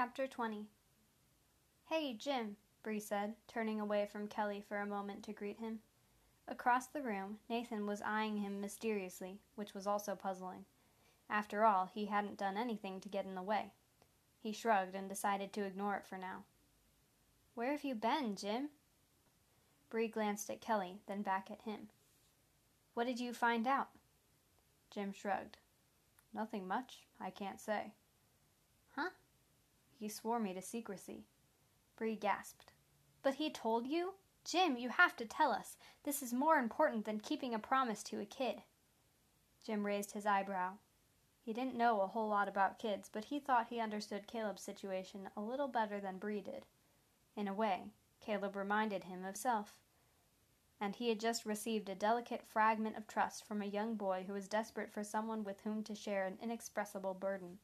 Chapter 20 Hey, Jim, Bree said, turning away from Kelly for a moment to greet him. Across the room, Nathan was eyeing him mysteriously, which was also puzzling. After all, he hadn't done anything to get in the way. He shrugged and decided to ignore it for now. Where have you been, Jim? Bree glanced at Kelly, then back at him. What did you find out? Jim shrugged. Nothing much, I can't say. He swore me to secrecy. Bree gasped. But he told you? Jim, you have to tell us. This is more important than keeping a promise to a kid. Jim raised his eyebrow. He didn't know a whole lot about kids, but he thought he understood Caleb's situation a little better than Bree did. In a way, Caleb reminded him of self. And he had just received a delicate fragment of trust from a young boy who was desperate for someone with whom to share an inexpressible burden.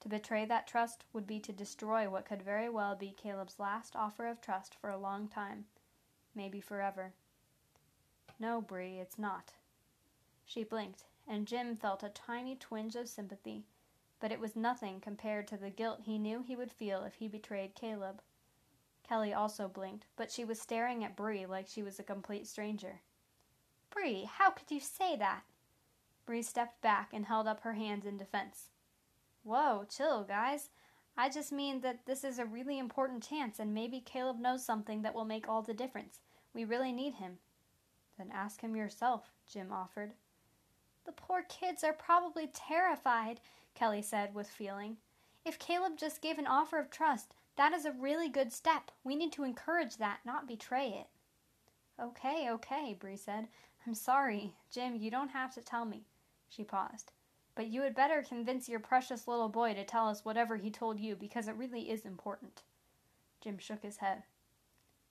To betray that trust would be to destroy what could very well be Caleb's last offer of trust for a long time, maybe forever. No, Bree, it's not. She blinked, and Jim felt a tiny twinge of sympathy, but it was nothing compared to the guilt he knew he would feel if he betrayed Caleb. Kelly also blinked, but she was staring at Bree like she was a complete stranger. Bree, how could you say that? Bree stepped back and held up her hands in defense. Whoa, chill, guys. I just mean that this is a really important chance, and maybe Caleb knows something that will make all the difference. We really need him. Then ask him yourself, Jim offered. The poor kids are probably terrified, Kelly said with feeling. If Caleb just gave an offer of trust, that is a really good step. We need to encourage that, not betray it. Okay, okay, Bree said. I'm sorry. Jim, you don't have to tell me. She paused. But you had better convince your precious little boy to tell us whatever he told you, because it really is important. Jim shook his head.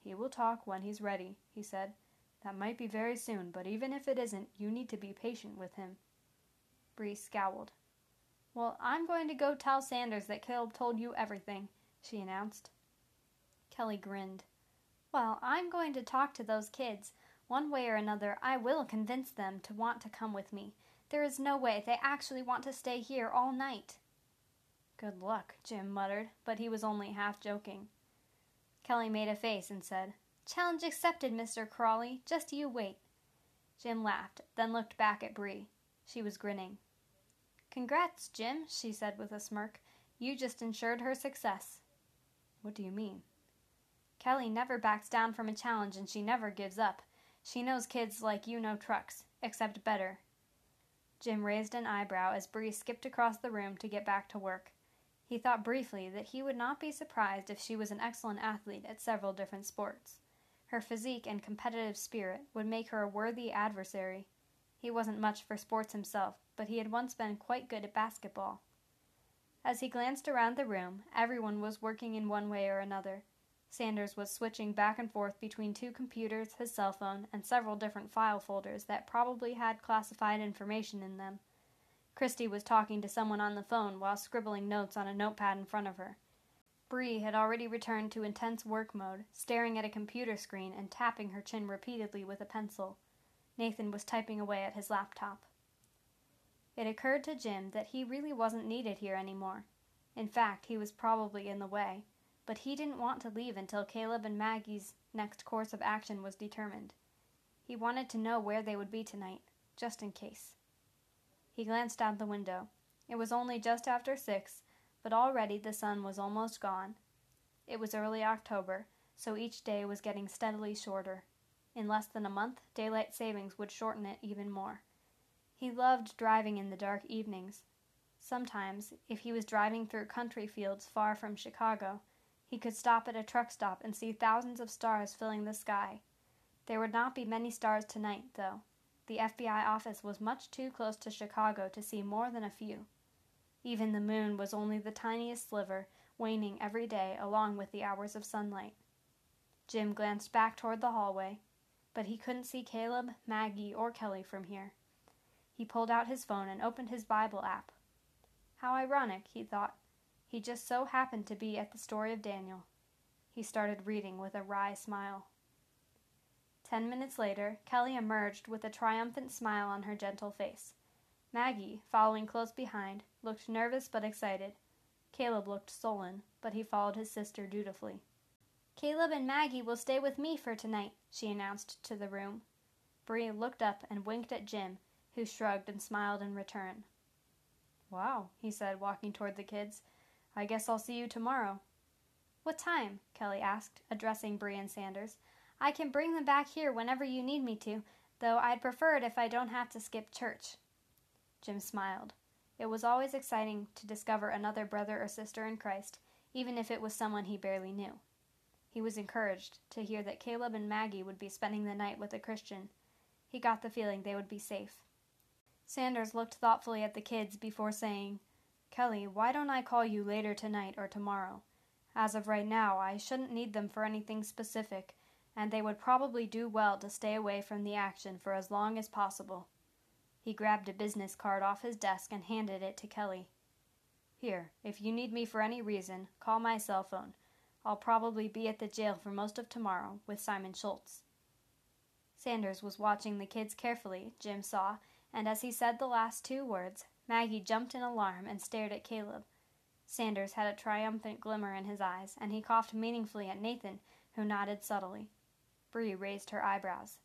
He will talk when he's ready, he said. That might be very soon, but even if it isn't, you need to be patient with him. Bree scowled. Well, I'm going to go tell Sanders that Caleb told you everything, she announced. Kelly grinned. Well, I'm going to talk to those kids. One way or another, I will convince them to want to come with me. There is no way they actually want to stay here all night. Good luck, Jim muttered, but he was only half joking. Kelly made a face and said, Challenge accepted, Mr. Crawley. Just you wait. Jim laughed, then looked back at Bree. She was grinning. Congrats, Jim, she said with a smirk. You just ensured her success. What do you mean? Kelly never backs down from a challenge and she never gives up. She knows kids like you know trucks, except better. Jim raised an eyebrow as Bree skipped across the room to get back to work. He thought briefly that he would not be surprised if she was an excellent athlete at several different sports. Her physique and competitive spirit would make her a worthy adversary. He wasn't much for sports himself, but he had once been quite good at basketball. As he glanced around the room, everyone was working in one way or another. Sanders was switching back and forth between two computers, his cell phone, and several different file folders that probably had classified information in them. Christy was talking to someone on the phone while scribbling notes on a notepad in front of her. Bree had already returned to intense work mode, staring at a computer screen and tapping her chin repeatedly with a pencil. Nathan was typing away at his laptop. It occurred to Jim that he really wasn't needed here anymore. In fact, he was probably in the way but he didn't want to leave until Caleb and Maggie's next course of action was determined. He wanted to know where they would be tonight, just in case. He glanced out the window. It was only just after six, but already the sun was almost gone. It was early October, so each day was getting steadily shorter. In less than a month, daylight savings would shorten it even more. He loved driving in the dark evenings. Sometimes, if he was driving through country fields far from Chicago, he could stop at a truck stop and see thousands of stars filling the sky. There would not be many stars tonight, though. The FBI office was much too close to Chicago to see more than a few. Even the moon was only the tiniest sliver, waning every day along with the hours of sunlight. Jim glanced back toward the hallway, but he couldn't see Caleb, Maggie, or Kelly from here. He pulled out his phone and opened his Bible app. How ironic, he thought. He just so happened to be at the story of Daniel. He started reading with a wry smile. Ten minutes later, Kelly emerged with a triumphant smile on her gentle face. Maggie, following close behind, looked nervous but excited. Caleb looked sullen, but he followed his sister dutifully. Caleb and Maggie will stay with me for tonight, she announced to the room. Bree looked up and winked at Jim, who shrugged and smiled in return. Wow, he said, walking toward the kids. I guess I'll see you tomorrow. What time? Kelly asked, addressing Brian Sanders. I can bring them back here whenever you need me to, though I'd prefer it if I don't have to skip church. Jim smiled. It was always exciting to discover another brother or sister in Christ, even if it was someone he barely knew. He was encouraged to hear that Caleb and Maggie would be spending the night with a Christian. He got the feeling they would be safe. Sanders looked thoughtfully at the kids before saying, Kelly, why don't I call you later tonight or tomorrow? As of right now, I shouldn't need them for anything specific, and they would probably do well to stay away from the action for as long as possible. He grabbed a business card off his desk and handed it to Kelly. Here, if you need me for any reason, call my cell phone. I'll probably be at the jail for most of tomorrow with Simon Schultz. Sanders was watching the kids carefully, Jim saw, and as he said the last two words, Maggie jumped in alarm and stared at Caleb. Sanders had a triumphant glimmer in his eyes, and he coughed meaningfully at Nathan, who nodded subtly. Bree raised her eyebrows.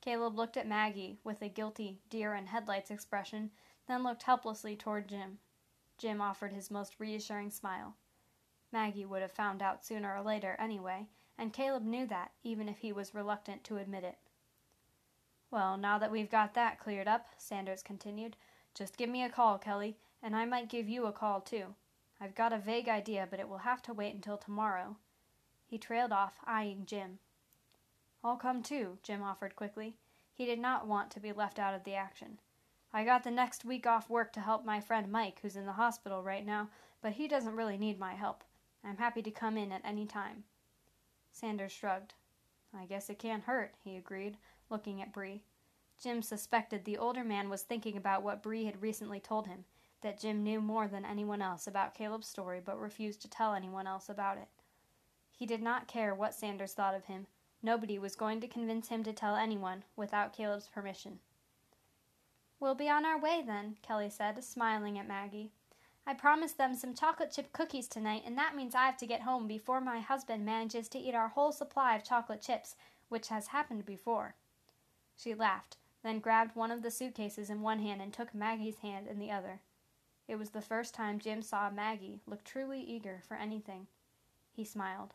Caleb looked at Maggie with a guilty deer in headlights expression, then looked helplessly toward Jim. Jim offered his most reassuring smile. Maggie would have found out sooner or later anyway, and Caleb knew that, even if he was reluctant to admit it. Well, now that we've got that cleared up, Sanders continued, just give me a call, Kelly, and I might give you a call too. I've got a vague idea, but it will have to wait until tomorrow. He trailed off, eyeing Jim. I'll come too, Jim offered quickly. He did not want to be left out of the action. I got the next week off work to help my friend Mike, who's in the hospital right now, but he doesn't really need my help. I'm happy to come in at any time. Sanders shrugged. I guess it can't hurt, he agreed, looking at Bree. Jim suspected the older man was thinking about what Bree had recently told him, that Jim knew more than anyone else about Caleb's story but refused to tell anyone else about it. He did not care what Sanders thought of him. Nobody was going to convince him to tell anyone without Caleb's permission. We'll be on our way then, Kelly said, smiling at Maggie. I promised them some chocolate chip cookies tonight, and that means I have to get home before my husband manages to eat our whole supply of chocolate chips, which has happened before. She laughed, then grabbed one of the suitcases in one hand and took Maggie's hand in the other. It was the first time Jim saw Maggie look truly eager for anything. He smiled.